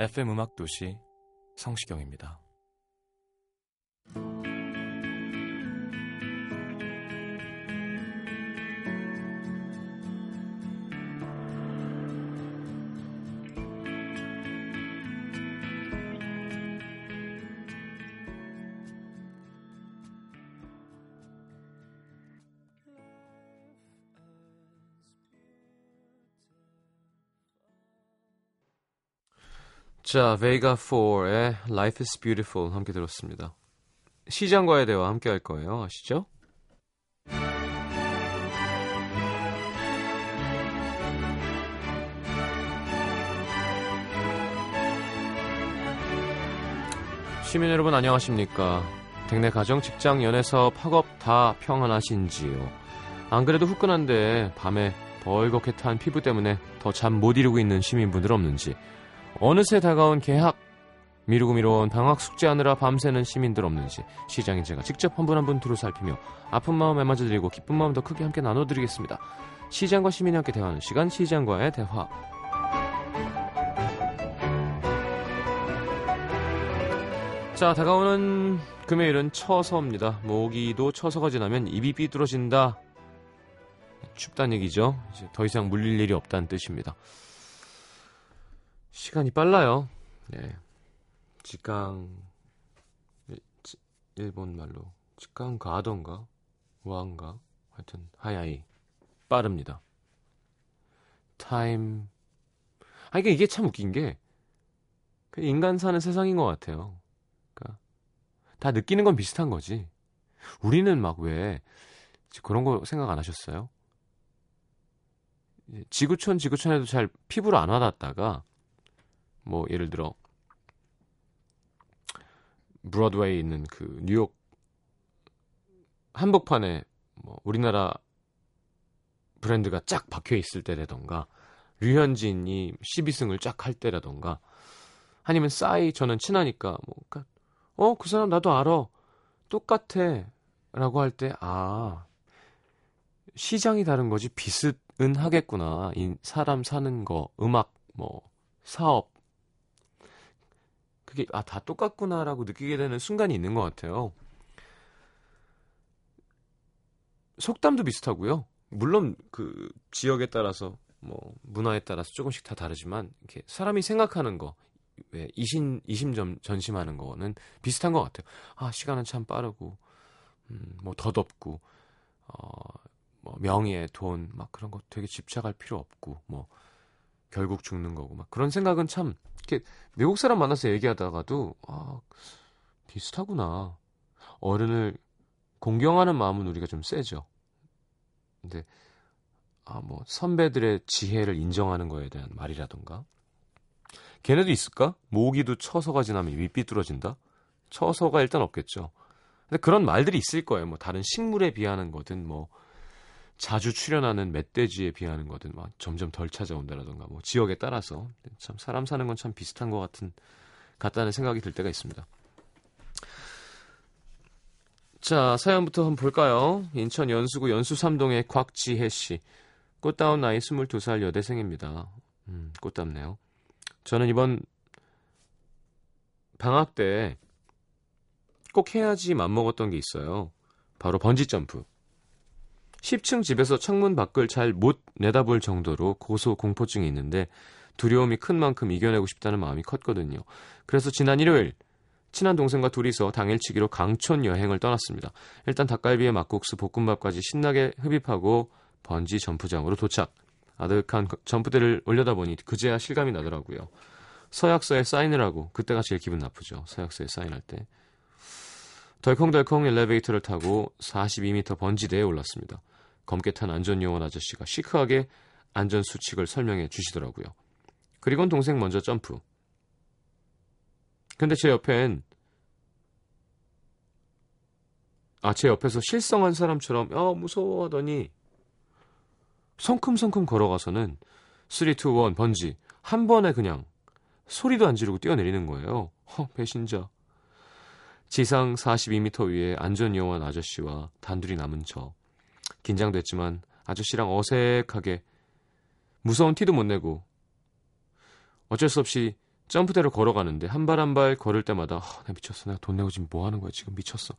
FM 음악 도시 성시경입니다. 자, 베이가 4의 Life is Beautiful 함께 들었습니다. 시장과의 대화 함께 할 거예요. 아시죠? 시민 여러분 안녕하십니까? 댁내 가정, 직장, 연애, 사업, 학업 다 평안하신지요? 안 그래도 후끈한데 밤에 벌겋게 탄 피부 때문에 더 잠 못 이루고 있는 시민분들 없는지 어느새 다가온 개학 미루고 미뤄온 방학 숙제하느라 밤새는 시민들 없는지 시장인 제가 직접 한 분 한분 두루 살피며 아픈 마음 애맞아드리고 기쁜 마음 더 크게 함께 나눠드리겠습니다. 시장과 시민이 함께 대화하는 시간 시장과의 대화 자 다가오는 금요일은 처서입니다. 모기도 처서가 지나면 입이 삐뚤어진다. 춥다는 얘기죠. 이제 더 이상 물릴 일이 없다는 뜻입니다. 시간이 빨라요. 네. 직강 일본 말로 직강 가던가 와인가 하여튼 하야이 빠릅니다. 타임 아 이게 이게 참 웃긴 게 인간 사는 세상인 것 같아요. 그러니까 다 느끼는 건 비슷한 거지. 우리는 막 왜 그런 거 생각 안 하셨어요? 지구촌 지구촌에도 잘 피부를 안 와닿다가 뭐 예를 들어 브로드웨이에 있는 그 뉴욕 한복판에 뭐 우리나라 브랜드가 쫙 박혀 있을 때라던가 류현진이 12승을 쫙 할 때라던가 아니면 싸이 저는 친하니까 뭐 어 그 사람 나도 알아. 똑같아라고 할 때 아 시장이 다른 거지. 비슷은 하겠구나. 이 사람 사는 거 음악 뭐 사업 그게 아 다 똑같구나라고 느끼게 되는 순간이 있는 것 같아요. 속담도 비슷하고요. 물론 그 지역에 따라서 뭐 문화에 따라서 조금씩 다 다르지만 이렇게 사람이 생각하는 거, 왜 이심 이심점 전심하는 거는 비슷한 것 같아요. 아 시간은 참 빠르고, 음, 뭐 더덥고, 어 뭐 명예, 돈 막 그런 거 되게 집착할 필요 없고, 뭐 결국 죽는 거고 막 그런 생각은 참 이렇게 외국 사람 만나서 얘기하다가도 아 비슷하구나 어른을 공경하는 마음은 우리가 좀 세죠. 근데 아 뭐 선배들의 지혜를 인정하는 거에 대한 말이라던가 걔네도 있을까? 모기도 처서가 지나면 입이 삐뚤어진다? 처서가 일단 없겠죠. 근데 그런 말들이 있을 거예요. 뭐 다른 식물에 비하는 거든 뭐 자주 출연하는 멧돼지에 비하는 거든 막 점점 덜 찾아온다라던가 뭐 지역에 따라서 참 사람 사는 건 참 비슷한 것 같은 같다는 생각이 들 때가 있습니다. 자 사연부터 한번 볼까요? 인천 연수구 연수삼동의 곽지혜 씨 꽃다운 나이 22살 여대생입니다. 음, 꽃답네요. 저는 이번 방학 때 꼭 해야지 맘먹었던 게 있어요. 바로 번지 점프. 10층 집에서 창문 밖을 잘 못 내다볼 정도로 고소 공포증이 있는데 두려움이 큰 만큼 이겨내고 싶다는 마음이 컸거든요. 그래서 지난 일요일 친한 동생과 둘이서 당일치기로 강촌 여행을 떠났습니다. 일단 닭갈비에 막국수, 볶음밥까지 신나게 흡입하고 번지 점프장으로 도착. 아득한 점프대를 올려다 보니 그제야 실감이 나더라고요. 서약서에 사인을 하고 그때가 제일 기분 나쁘죠. 서약서에 사인할 때. 덜컹덜컹 엘리베이터를 타고 42m 번지대에 올랐습니다. 검게 탄 안전요원 아저씨가 시크하게 안전 수칙을 설명해 주시더라고요. 그리곤 동생 먼저 점프. 근데 제 옆엔 아, 제 옆에서 실성한 사람처럼 어, 무서워 하더니 성큼성큼 걸어가서는 3, 2, 1 번지 한 번에 그냥 소리도 안 지르고 뛰어내리는 거예요. 허, 배신자. 지상 42m 위에 안전요원 아저씨와 단둘이 남은 저. 긴장됐지만 아저씨랑 어색하게 무서운 티도 못 내고 어쩔 수 없이 점프대로 걸어가는데 한 발 한 발 걸을 때마다 아, 나 미쳤어. 내가 돈 내고 지금 뭐 하는 거야? 지금 미쳤어.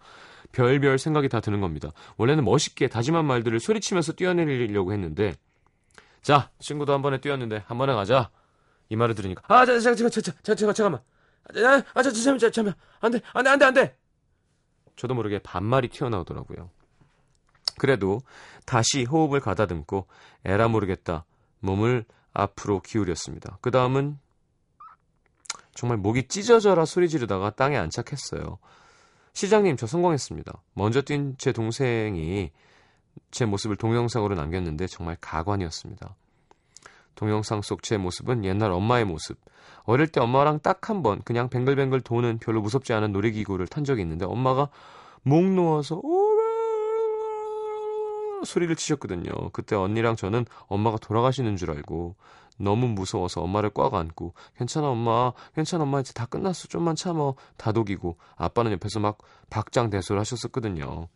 별별 생각이 다 드는 겁니다. 원래는 멋있게 다짐한 말들을 소리치면서 뛰어내리려고 했는데 자, 친구도 한 번에 뛰었는데 한 번에 가자. 이 말을 들으니까 아, 자, 자, 자, 자, 자, 자, 자, 잠깐만. 아, 자, 자, 잠깐만, 자, 잠깐만. 안 돼, 안 돼, 안 돼, 안 돼. 저도 모르게 반말이 튀어나오더라고요. 그래도 다시 호흡을 가다듬고 에라 모르겠다 몸을 앞으로 기울였습니다. 그 다음은 정말 목이 찢어져라 소리 지르다가 땅에 안착했어요. 시장님, 저 성공했습니다. 먼저 뛴 제 동생이 제 모습을 동영상으로 남겼는데 정말 가관이었습니다. 동영상 속 제 모습은 옛날 엄마의 모습. 어릴 때 엄마랑 딱 한 번 그냥 뱅글뱅글 도는 별로 무섭지 않은 놀이기구를 탄 적이 있는데 엄마가 목 놓아서 소리를 치셨거든요. 그때 언니랑 저는 엄마가 돌아가시는 줄 알고 너무 무서워서 엄마를 꽉 안고 괜찮아 엄마 괜찮아 엄마 이제 다 끝났어 좀만 참어 다독이고 아빠는 옆에서 막 박장대소를 하셨었거든요.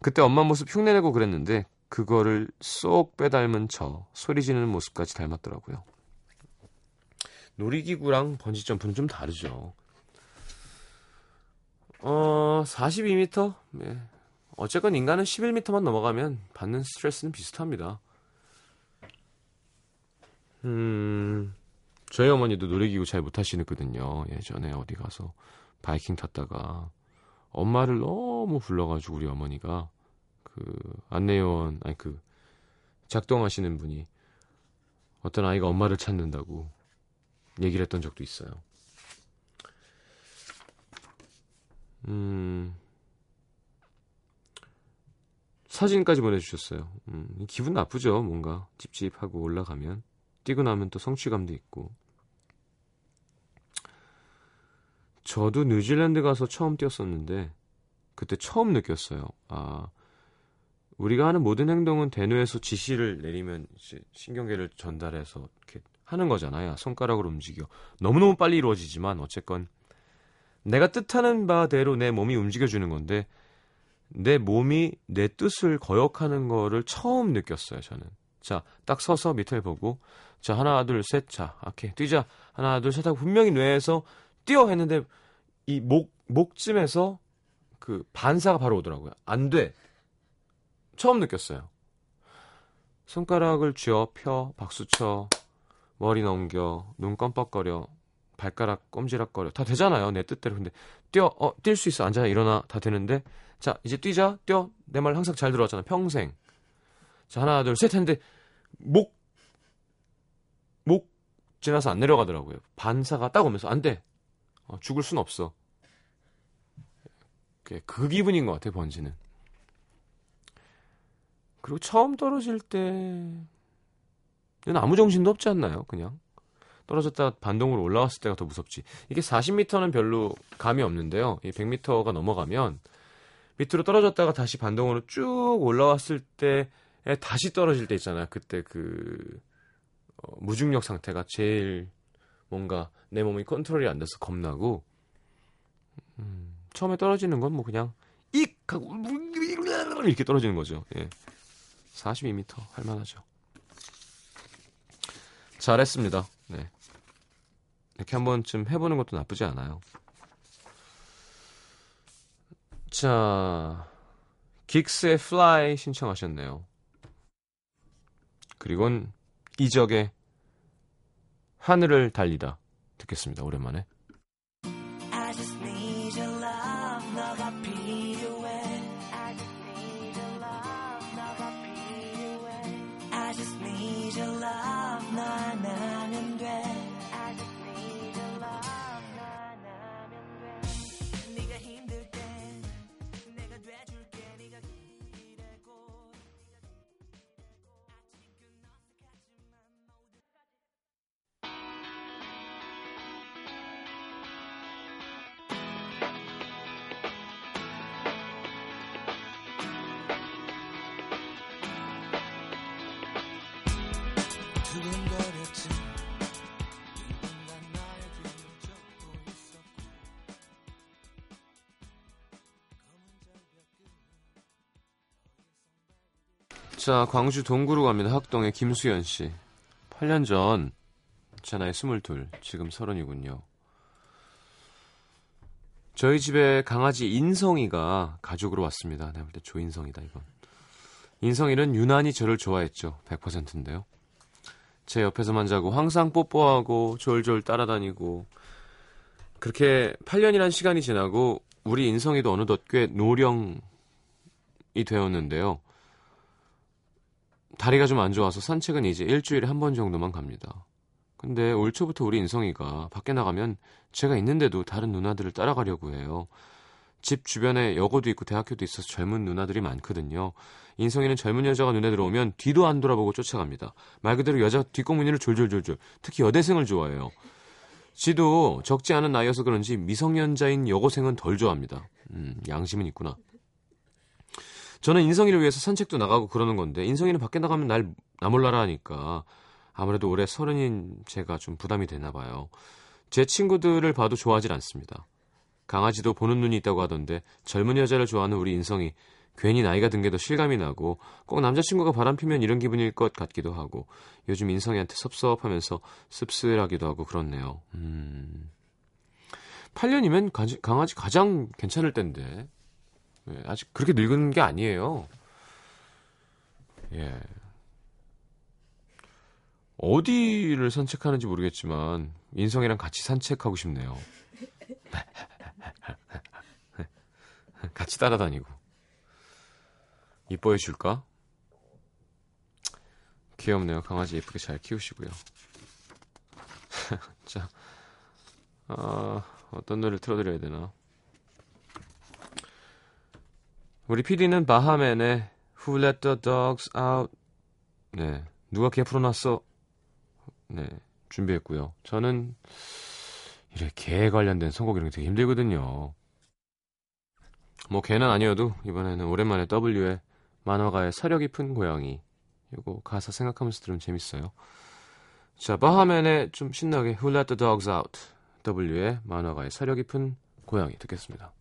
그때 엄마 모습 흉내내고 그랬는데 그거를 쏙 빼닮은 저 소리 지르는 모습까지 닮았더라고요. 놀이기구랑 번지점프는 좀 다르죠. 어, 42m? 네. 어쨌건 인간은 11m만 넘어가면 받는 스트레스는 비슷합니다. 음, 저희 어머니도 놀이기구 잘못 타시거든요. 예전에 어디 가서 바이킹 탔다가 엄마를 너무 불러가지고 우리 어머니가 그 안내요원 아니 그 작동하시는 분이 어떤 아이가 엄마를 찾는다고 얘기를 했던 적도 있어요. 음, 사진까지 보내주셨어요. 음, 기분 나쁘죠, 뭔가 찝찝하고 올라가면. 뛰고 나면 또 성취감도 있고. 저도 뉴질랜드 가서 처음 뛰었었는데 그때 처음 느꼈어요. 아 우리가 하는 모든 행동은 대뇌에서 지시를 내리면 신경계를 전달해서 이렇게 하는 거잖아요. 손가락으로 움직여. 너무너무 빨리 이루어지지만 어쨌건 내가 뜻하는 바대로 내 몸이 움직여주는 건데 내 몸이 내 뜻을 거역하는 거를 처음 느꼈어요. 저는. 자, 딱 서서 밑을 보고 자, 하나, 둘, 셋. 자, 오케이. 뛰자. 하나, 둘, 셋 하고 분명히 뇌에서 뛰어 했는데 이 목, 목쯤에서 그 반사가 바로 오더라고요. 안 돼. 처음 느꼈어요. 손가락을 쥐어, 펴, 박수쳐, 머리 넘겨, 눈 껌뻑거려, 발가락 꼼지락거려. 다 되잖아요. 내 뜻대로. 근데 뛰어, 어, 뛸 수 있어. 앉아, 일어나. 다 되는데. 자, 이제 뛰자. 뛰어. 내 말 항상 잘 들어왔잖아. 평생. 자, 하나, 둘, 셋 했는데 목목 지나서 안 내려가더라고요. 반사가 딱 오면서 안 돼. 어, 죽을 순 없어. 그 기분인 것 같아 번지는. 그리고 처음 떨어질 때는 아무 정신도 없지 않나요? 그냥 떨어졌다 반동으로 올라왔을 때가 더 무섭지. 이게 40m는 별로 감이 없는데요. 이 100m가 넘어가면 밑으로 떨어졌다가 다시 반동으로 쭉 올라왔을 때에 다시 떨어질 때 있잖아요. 그때 그 어, 무중력 상태가 제일 뭔가 내 몸이 컨트롤이 안 돼서 겁나고 음, 처음에 떨어지는 건 뭐 그냥 익 하고 이렇게 떨어지는 거죠. 예. 42m 할만하죠. 잘했습니다. 네. 이렇게 한 번쯤 해보는 것도 나쁘지 않아요. 자, 긱스의 Fly 신청하셨네요. 그리고는 이적의 하늘을 달리다 듣겠습니다. 오랜만에. 자, 광주 동구로 갑니다. 학동의 김수연 씨. 8년 전, 제 나이 22, 지금 30이군요. 저희 집에 강아지 인성이가 가족으로 왔습니다. 내가 볼 때 조인성이다, 이건. 인성이는 유난히 저를 좋아했죠. 100%인데요. 제 옆에서만 자고 항상 뽀뽀하고 졸졸 따라다니고 그렇게 8년이란 시간이 지나고 우리 인성이도 어느덧 꽤 노령이 되었는데요. 다리가 좀 안 좋아서 산책은 이제 일주일에 한 번 정도만 갑니다. 근데 올 초부터 우리 인성이가 밖에 나가면 제가 있는데도 다른 누나들을 따라가려고 해요. 집 주변에 여고도 있고 대학교도 있어서 젊은 누나들이 많거든요. 인성이는 젊은 여자가 눈에 들어오면 뒤도 안 돌아보고 쫓아갑니다. 말 그대로 여자 뒷공무니를 졸졸졸졸. 특히 여대생을 좋아해요. 지도 적지 않은 나이여서 그런지 미성년자인 여고생은 덜 좋아합니다. 음, 양심은 있구나. 저는 인성이를 위해서 산책도 나가고 그러는 건데 인성이는 밖에 나가면 날 나몰라라 하니까 아무래도 올해 서른인 제가 좀 부담이 되나 봐요. 제 친구들을 봐도 좋아하질 않습니다. 강아지도 보는 눈이 있다고 하던데 젊은 여자를 좋아하는 우리 인성이 괜히 나이가 든 게 더 실감이 나고 꼭 남자친구가 바람피면 이런 기분일 것 같기도 하고 요즘 인성이한테 섭섭하면서 씁쓸하기도 하고 그렇네요. 음. 8년이면 강아지, 가장 괜찮을 텐데 예, 아직 그렇게 늙은 게 아니에요. 예. 어디를 산책하는지 모르겠지만 인성이랑 같이 산책하고 싶네요. 같이 따라다니고 이뻐해 줄까? 귀엽네요. 강아지 예쁘게 잘 키우시고요. 자, 아, 어떤 노래를 틀어드려야 되나? 우리 PD는 바하맨의 Who Let the Dogs Out 네, 누가 개 풀어놨어? 네, 준비했고요. 저는 이래 개 관련된 선곡 이런 게 되게 힘들거든요. 뭐 개는 아니어도 이번에는 오랜만에 W의 만화가의 서려 깊은 고양이 이거 가사 생각하면서 들으면 재밌어요. 자, 바하맨의 좀 신나게 Who Let the Dogs Out W의 만화가의 서려 깊은 고양이 듣겠습니다.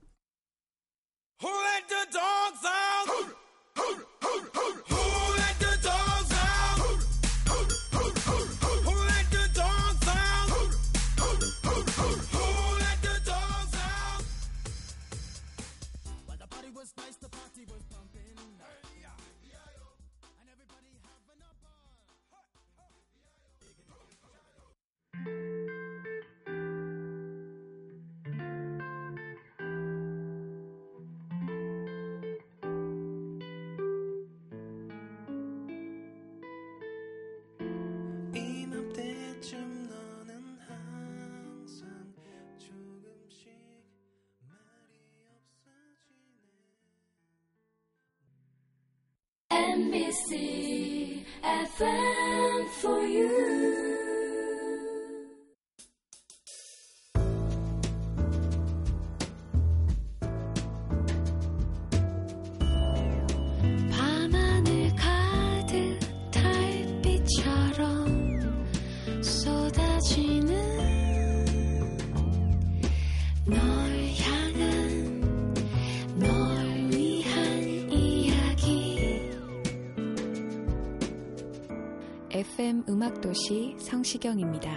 음악도시 성시경입니다.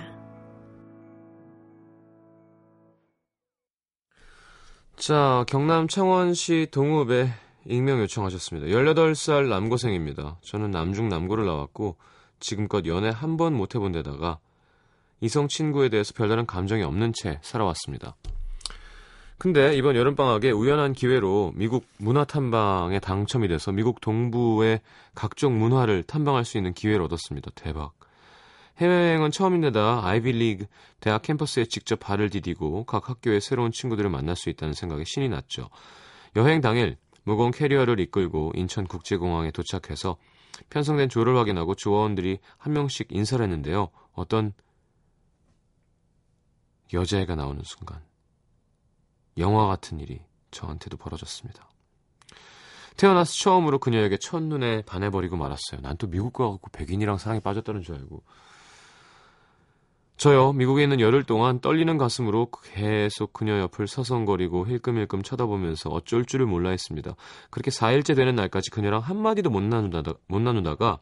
자, 경남 창원시 동읍에 익명 요청하셨습니다. 18살 남고생입니다. 저는 남중 남고를 나왔고 지금껏 연애 한 번 못 해본 데다가 이성 친구에 대해서 별다른 감정이 없는 채 살아왔습니다. 근데 이번 여름방학에 우연한 기회로 미국 문화 탐방에 당첨이 돼서 미국 동부의 각종 문화를 탐방할 수 있는 기회를 얻었습니다. 대박. 해외여행은 처음인데다 아이비리그 대학 캠퍼스에 직접 발을 디디고 각 학교의 새로운 친구들을 만날 수 있다는 생각에 신이 났죠. 여행 당일 무거운 캐리어를 이끌고 인천국제공항에 도착해서 편성된 조를 확인하고 조원들이 한 명씩 인사를 했는데요. 어떤 여자애가 나오는 순간 영화 같은 일이 저한테도 벌어졌습니다. 태어나서 처음으로 그녀에게 첫눈에 반해버리고 말았어요. 난 또 미국 가갖고 백인이랑 사랑에 빠졌다는 줄 알고. 저요, 미국에 있는 열흘 동안 떨리는 가슴으로 계속 그녀 옆을 서성거리고 힐끔힐끔 쳐다보면서 어쩔 줄을 몰라 했습니다. 그렇게 4일째 되는 날까지 그녀랑 한마디도 못 나누다가, 못 나누다가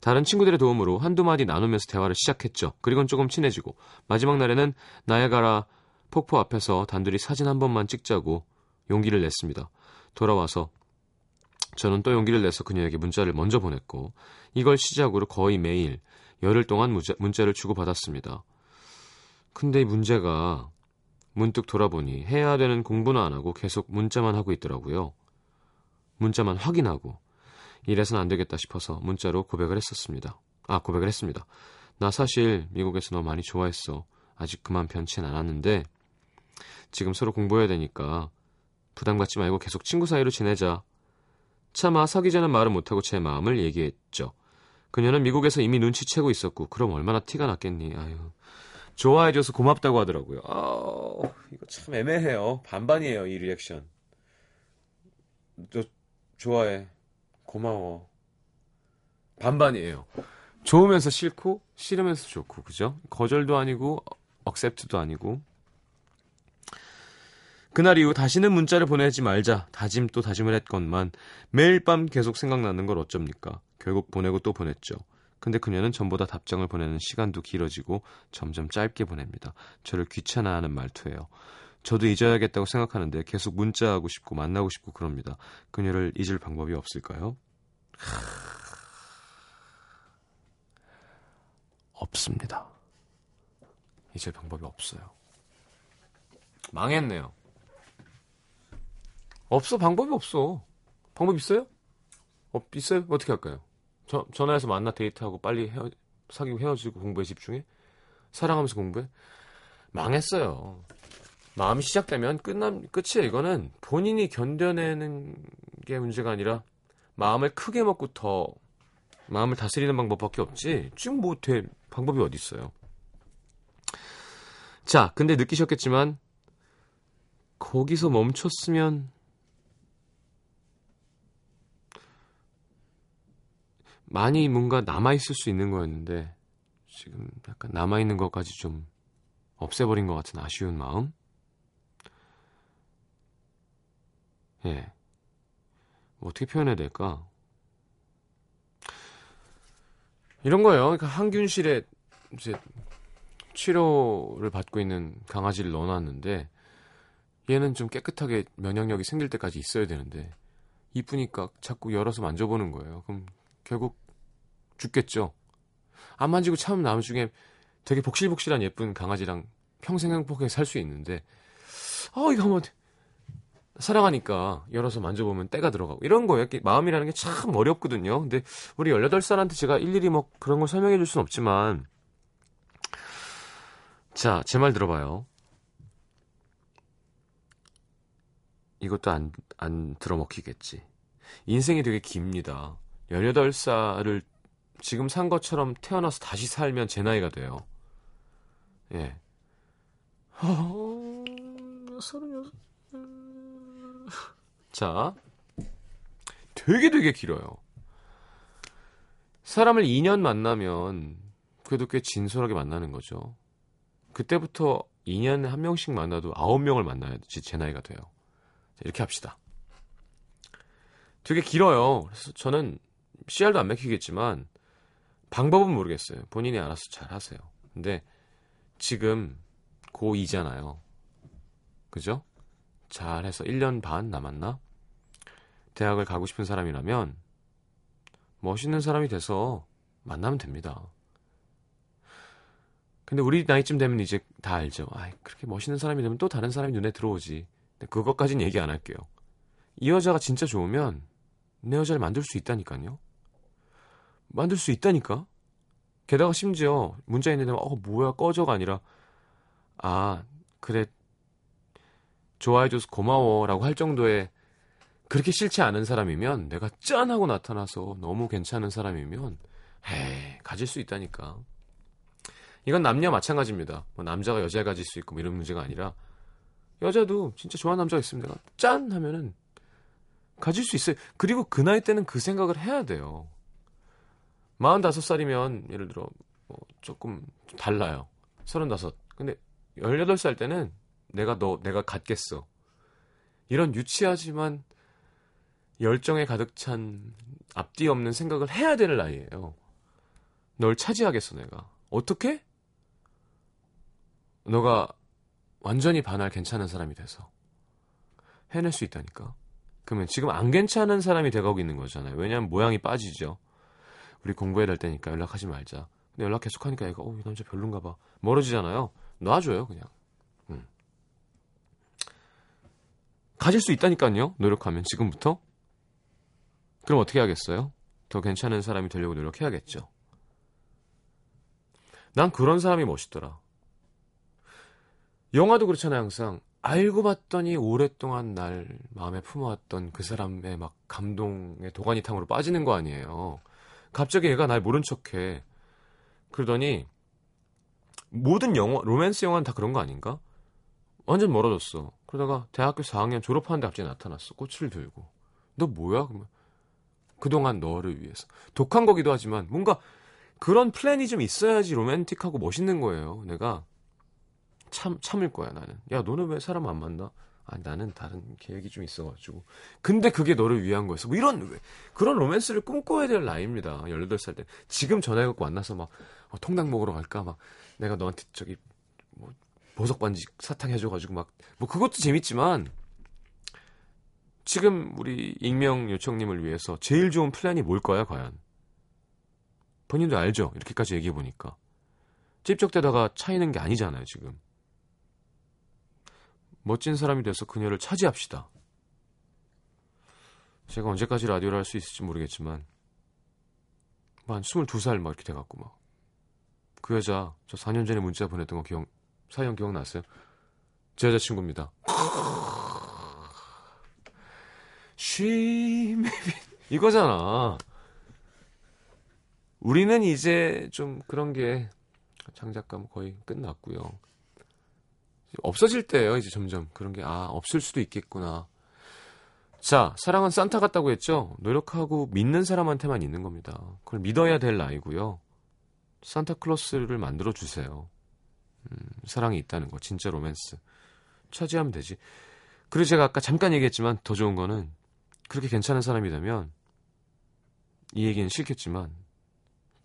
다른 친구들의 도움으로 한두 마디 나누면서 대화를 시작했죠. 그리고는 조금 친해지고 마지막 날에는 나야가라 폭포 앞에서 단둘이 사진 한 번만 찍자고 용기를 냈습니다. 돌아와서 저는 또 용기를 내서 그녀에게 문자를 먼저 보냈고 이걸 시작으로 거의 매일 열흘 동안 문자, 문자를 주고받았습니다. 근데 이 문제가 문득 돌아보니 해야 되는 공부는 안 하고 계속 문자만 하고 있더라고요. 문자만 확인하고 이래선 안 되겠다 싶어서 문자로 고백을 했었습니다. 아, 고백을 했습니다. 나 사실 미국에서 너 많이 좋아했어. 아직 그만 변치는 않았는데 지금 서로 공부해야 되니까 부담 갖지 말고 계속 친구 사이로 지내자. 차마 사귀자는 말은 못하고 제 마음을 얘기했죠. 그녀는 미국에서 이미 눈치채고 있었고 그럼 얼마나 티가 났겠니. 아유. 좋아해줘서 고맙다고 하더라고요. 아, 이거 참 애매해요. 반반이에요, 이 리액션. 너 좋아해. 고마워. 반반이에요. 좋으면서 싫고 싫으면서 좋고 그죠? 거절도 아니고 억셉트도 아니고 그날 이후 다시는 문자를 보내지 말자 다짐 또 다짐을 했건만 매일 밤 계속 생각나는 걸 어쩝니까? 결국 보내고 또 보냈죠. 근데 그녀는 전보다 답장을 보내는 시간도 길어지고 점점 짧게 보냅니다. 저를 귀찮아하는 말투예요. 저도 잊어야겠다고 생각하는데 계속 문자하고 싶고 만나고 싶고 그럽니다. 그녀를 잊을 방법이 없을까요? 없습니다. 잊을 방법이 없어요. 망했네요. 없어 방법이 없어. 방법 있어요? 어, 있어요? 어떻게 할까요? 저, 전화해서 만나 데이트하고 빨리 헤어, 사귀고 헤어지고 공부에 집중해? 사랑하면서 공부해? 망했어요. 마음이 시작되면 끝남, 끝이에요. 이거는 본인이 견뎌내는 게 문제가 아니라 마음을 크게 먹고 더 마음을 다스리는 방법밖에 없지. 지금 뭐 돼, 방법이 어디 있어요. 자, 근데 느끼셨겠지만 거기서 멈췄으면 많이 뭔가 남아있을 수 있는 거였는데 지금 약간 남아있는 것까지 좀 없애버린 것 같은 아쉬운 마음? 예. 뭐 어떻게 표현해야 될까? 이런 거예요. 그러니까 항균실에 이제 치료를 받고 있는 강아지를 넣어놨는데 얘는 좀 깨끗하게 면역력이 생길 때까지 있어야 되는데 이쁘니까 자꾸 열어서 만져보는 거예요. 그럼 결국 죽겠죠. 안 만지고 참으면 나중에 되게 복실복실한 예쁜 강아지랑 평생 행복하게 살 수 있는데 어 이거 한번 사랑하니까 열어서 만져보면 때가 들어가고 이런 거예요. 마음이라는 게 참 어렵거든요. 근데 우리 18살한테 제가 일일이 뭐 그런 걸 설명해 줄 수는 없지만 자, 제 말 들어봐요. 이것도 안, 안 들어먹히겠지. 인생이 되게 깁니다. 18살을 지금 산 것처럼 태어나서 다시 살면 제 나이가 돼요. 예. 어, 서른여섯. 자, 되게 되게 길어요. 사람을 2년 만나면 그래도 꽤 진솔하게 만나는 거죠. 그때부터 2년에 한 명씩 만나도 9명을 만나야지 제 나이가 돼요. 자, 이렇게 합시다. 되게 길어요. 그래서 저는 씨알도 안 맥히겠지만 방법은 모르겠어요. 본인이 알아서 잘 하세요. 근데 지금 고2잖아요. 그죠? 잘해서 1년 반 남았나? 대학을 가고 싶은 사람이라면 멋있는 사람이 돼서 만나면 됩니다. 근데 우리 나이쯤 되면 이제 다 알죠. 아, 그렇게 멋있는 사람이 되면 또 다른 사람이 눈에 들어오지. 그것까지는 얘기 안 할게요. 이 여자가 진짜 좋으면 내 여자를 만들 수 있다니까요. 만들 수 있다니까. 게다가 심지어 문자 있는데 어 뭐야 꺼져가 아니라 아 그래 좋아해줘서 고마워라고 할 정도의 그렇게 싫지 않은 사람이면 내가 짠 하고 나타나서 너무 괜찮은 사람이면 에이 가질 수 있다니까. 이건 남녀 마찬가지입니다. 뭐 남자가 여자를 가질 수 있고 뭐 이런 문제가 아니라 여자도 진짜 좋아하는 남자가 있으면 내가 짠 하면은 가질 수 있어요. 그리고 그 나이 때는 그 생각을 해야 돼요. 45살이면 예를 들어 뭐 조금 달라요. 서른다섯. 근데 18살 때는 내가 너, 내가 갖겠어. 이런 유치하지만 열정에 가득 찬 앞뒤 없는 생각을 해야 되는 나이예요. 널 차지하겠어, 내가. 어떻게? 너가 완전히 반할 괜찮은 사람이 돼서 해낼 수 있다니까. 그러면 지금 안 괜찮은 사람이 돼가고 있는 거잖아요. 왜냐하면 모양이 빠지죠. 우리 공부해야 될 때니까 연락하지 말자. 근데 연락 계속 하니까 얘가 어, 이 남자 별론가 봐. 멀어지잖아요. 놔줘요, 그냥. 음. 가질 수 있다니까요. 노력하면 지금부터. 그럼 어떻게 하겠어요? 더 괜찮은 사람이 되려고 노력해야겠죠. 난 그런 사람이 멋있더라. 영화도 그렇잖아요, 항상. 알고 봤더니 오랫동안 날 마음에 품어왔던 그 사람의 막 감동의 도가니탕으로 빠지는 거 아니에요. 갑자기 얘가 날 모른 척해. 그러더니 모든 영화, 로맨스 영화는 다 그런 거 아닌가? 완전 멀어졌어. 그러다가 대학교 4학년 졸업하는데 갑자기 나타났어. 꽃을 들고. 너 뭐야? 그러면 그동안 너를 위해서. 독한 거기도 하지만 뭔가 그런 플랜이 좀 있어야지 로맨틱하고 멋있는 거예요. 내가 참 참을 거야 나는. 야 너는 왜 사람 안 만나? 아 나는 다른 계획이 좀 있어가지고. 근데 그게 너를 위한 거였어. 뭐 이런 왜 그런 로맨스를 꿈꿔야 될 나이입니다. 18살 때. 지금 전화해갖고 만나서 막 어, 통닭 먹으러 갈까 막 내가 너한테 저기 뭐 보석 반지 사탕 해줘가지고 막 뭐 그것도 재밌지만 지금 우리 익명 요청님을 위해서 제일 좋은 플랜이 뭘까요 과연? 본인도 알죠? 이렇게까지 얘기해 보니까 찝쩍대다가 차이는 게 아니잖아요 지금. 멋진 사람이 돼서 그녀를 차지합시다. 제가 언제까지 라디오를 할 수 있을지 모르겠지만 뭐한 22살 막 이렇게 돼갖고 막 그 여자 저 4년 전에 문자 보냈던 거 기억 사연 기억나세요? 제 여자친구입니다. She maybe 이거잖아. 우리는 이제 좀 그런 게 장작감 거의 끝났고요. 없어질 때예요. 이제 점점 그런 게 아 없을 수도 있겠구나. 자 사랑은 산타 같다고 했죠. 노력하고 믿는 사람한테만 있는 겁니다. 그걸 믿어야 될 나이고요. 산타클로스를 만들어 주세요. 음, 사랑이 있다는 거 진짜 로맨스 차지하면 되지. 그리고 제가 아까 잠깐 얘기했지만 더 좋은 거는 그렇게 괜찮은 사람이 되면 이 얘기는 싫겠지만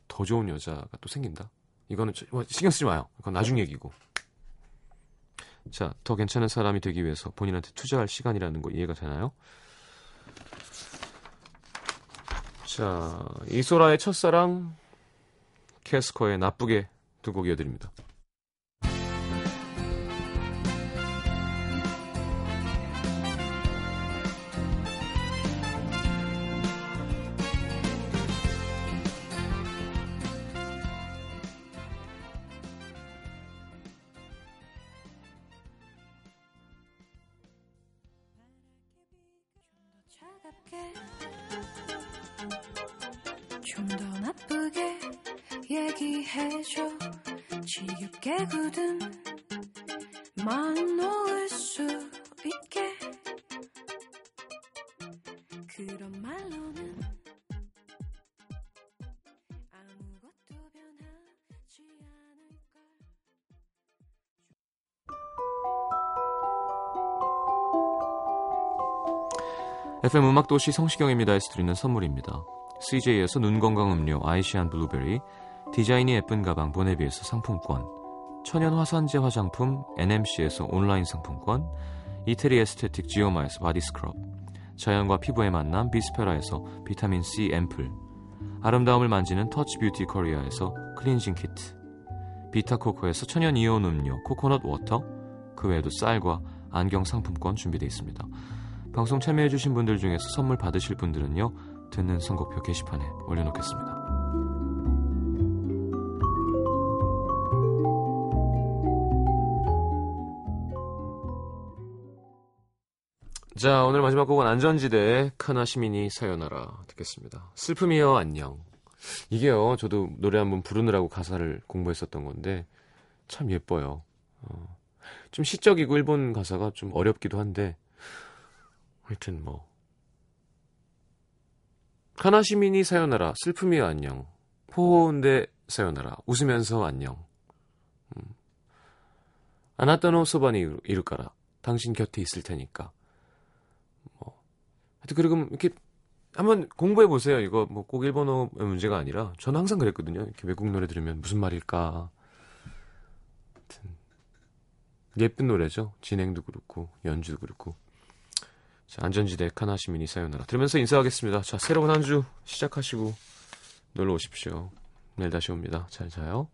더 좋은 여자가 또 생긴다. 이거는 저- 뭐 신경 쓰지 마요. 이건 나중 얘기고. 자, 더 괜찮은 사람이 되기 위해서 본인한테 투자할 시간이라는 거 이해가 되나요? 자, 이소라의 첫사랑, 캐스커의 나쁘게 두 곡 이어드립니다. 얘기해줘. 지겹게 굳은 마음 놓을 수 있게. 그런 말로는 아무것도 변하지 않을걸. FM 음악도시 성시경입니다 에서 드리는 선물입니다. CJ에서 눈 건강 음료 아이시안 블루베리, 디자인이 예쁜 가방 보네비에서 상품권, 천연 화산재 화장품 NMC에서 온라인 상품권, 이태리 에스테틱 지오마에서 body scrub, 자연과 피부의 만남 비스페라에서 비타민 C 앰플, 아름다움을 만지는 터치 뷰티 코리아에서 클렌징 키트, 비타코코에서 천연 이온 음료 코코넛 워터, 그 외에도 쌀과 안경 상품권 준비되어 있습니다. 방송 참여해주신 분들 중에서 선물 받으실 분들은요, 듣는 선곡표 게시판에 올려놓겠습니다. 자, 오늘 마지막 곡은 안전지대의 카나시미니 사요나라 듣겠습니다. 슬픔이여 안녕. 이게요, 저도 노래 한번 부르느라고 가사를 공부했었던 건데, 참 예뻐요. 어, 좀 시적이고 일본 가사가 좀 어렵기도 한데, 하여튼 뭐 카나시미니 사요나라 슬픔이 안녕 포호운데 사요나라 웃으면서 안녕 음, 아나타노 소바니 이루까라. 당신 곁에 있을 테니까. 그리고 이렇게 한번 공부해 보세요. 이거 뭐 꼭 일본어 문제가 아니라 저는 항상 그랬거든요. 이렇게 외국 노래 들으면 무슨 말일까. 하여튼 예쁜 노래죠. 진행도 그렇고 연주도 그렇고. 자, 안전지대 카나시미니 사요나라 들으면서 인사하겠습니다. 자, 새로운 한 주 시작하시고 놀러 오십시오. 내일 다시 옵니다. 잘 자요.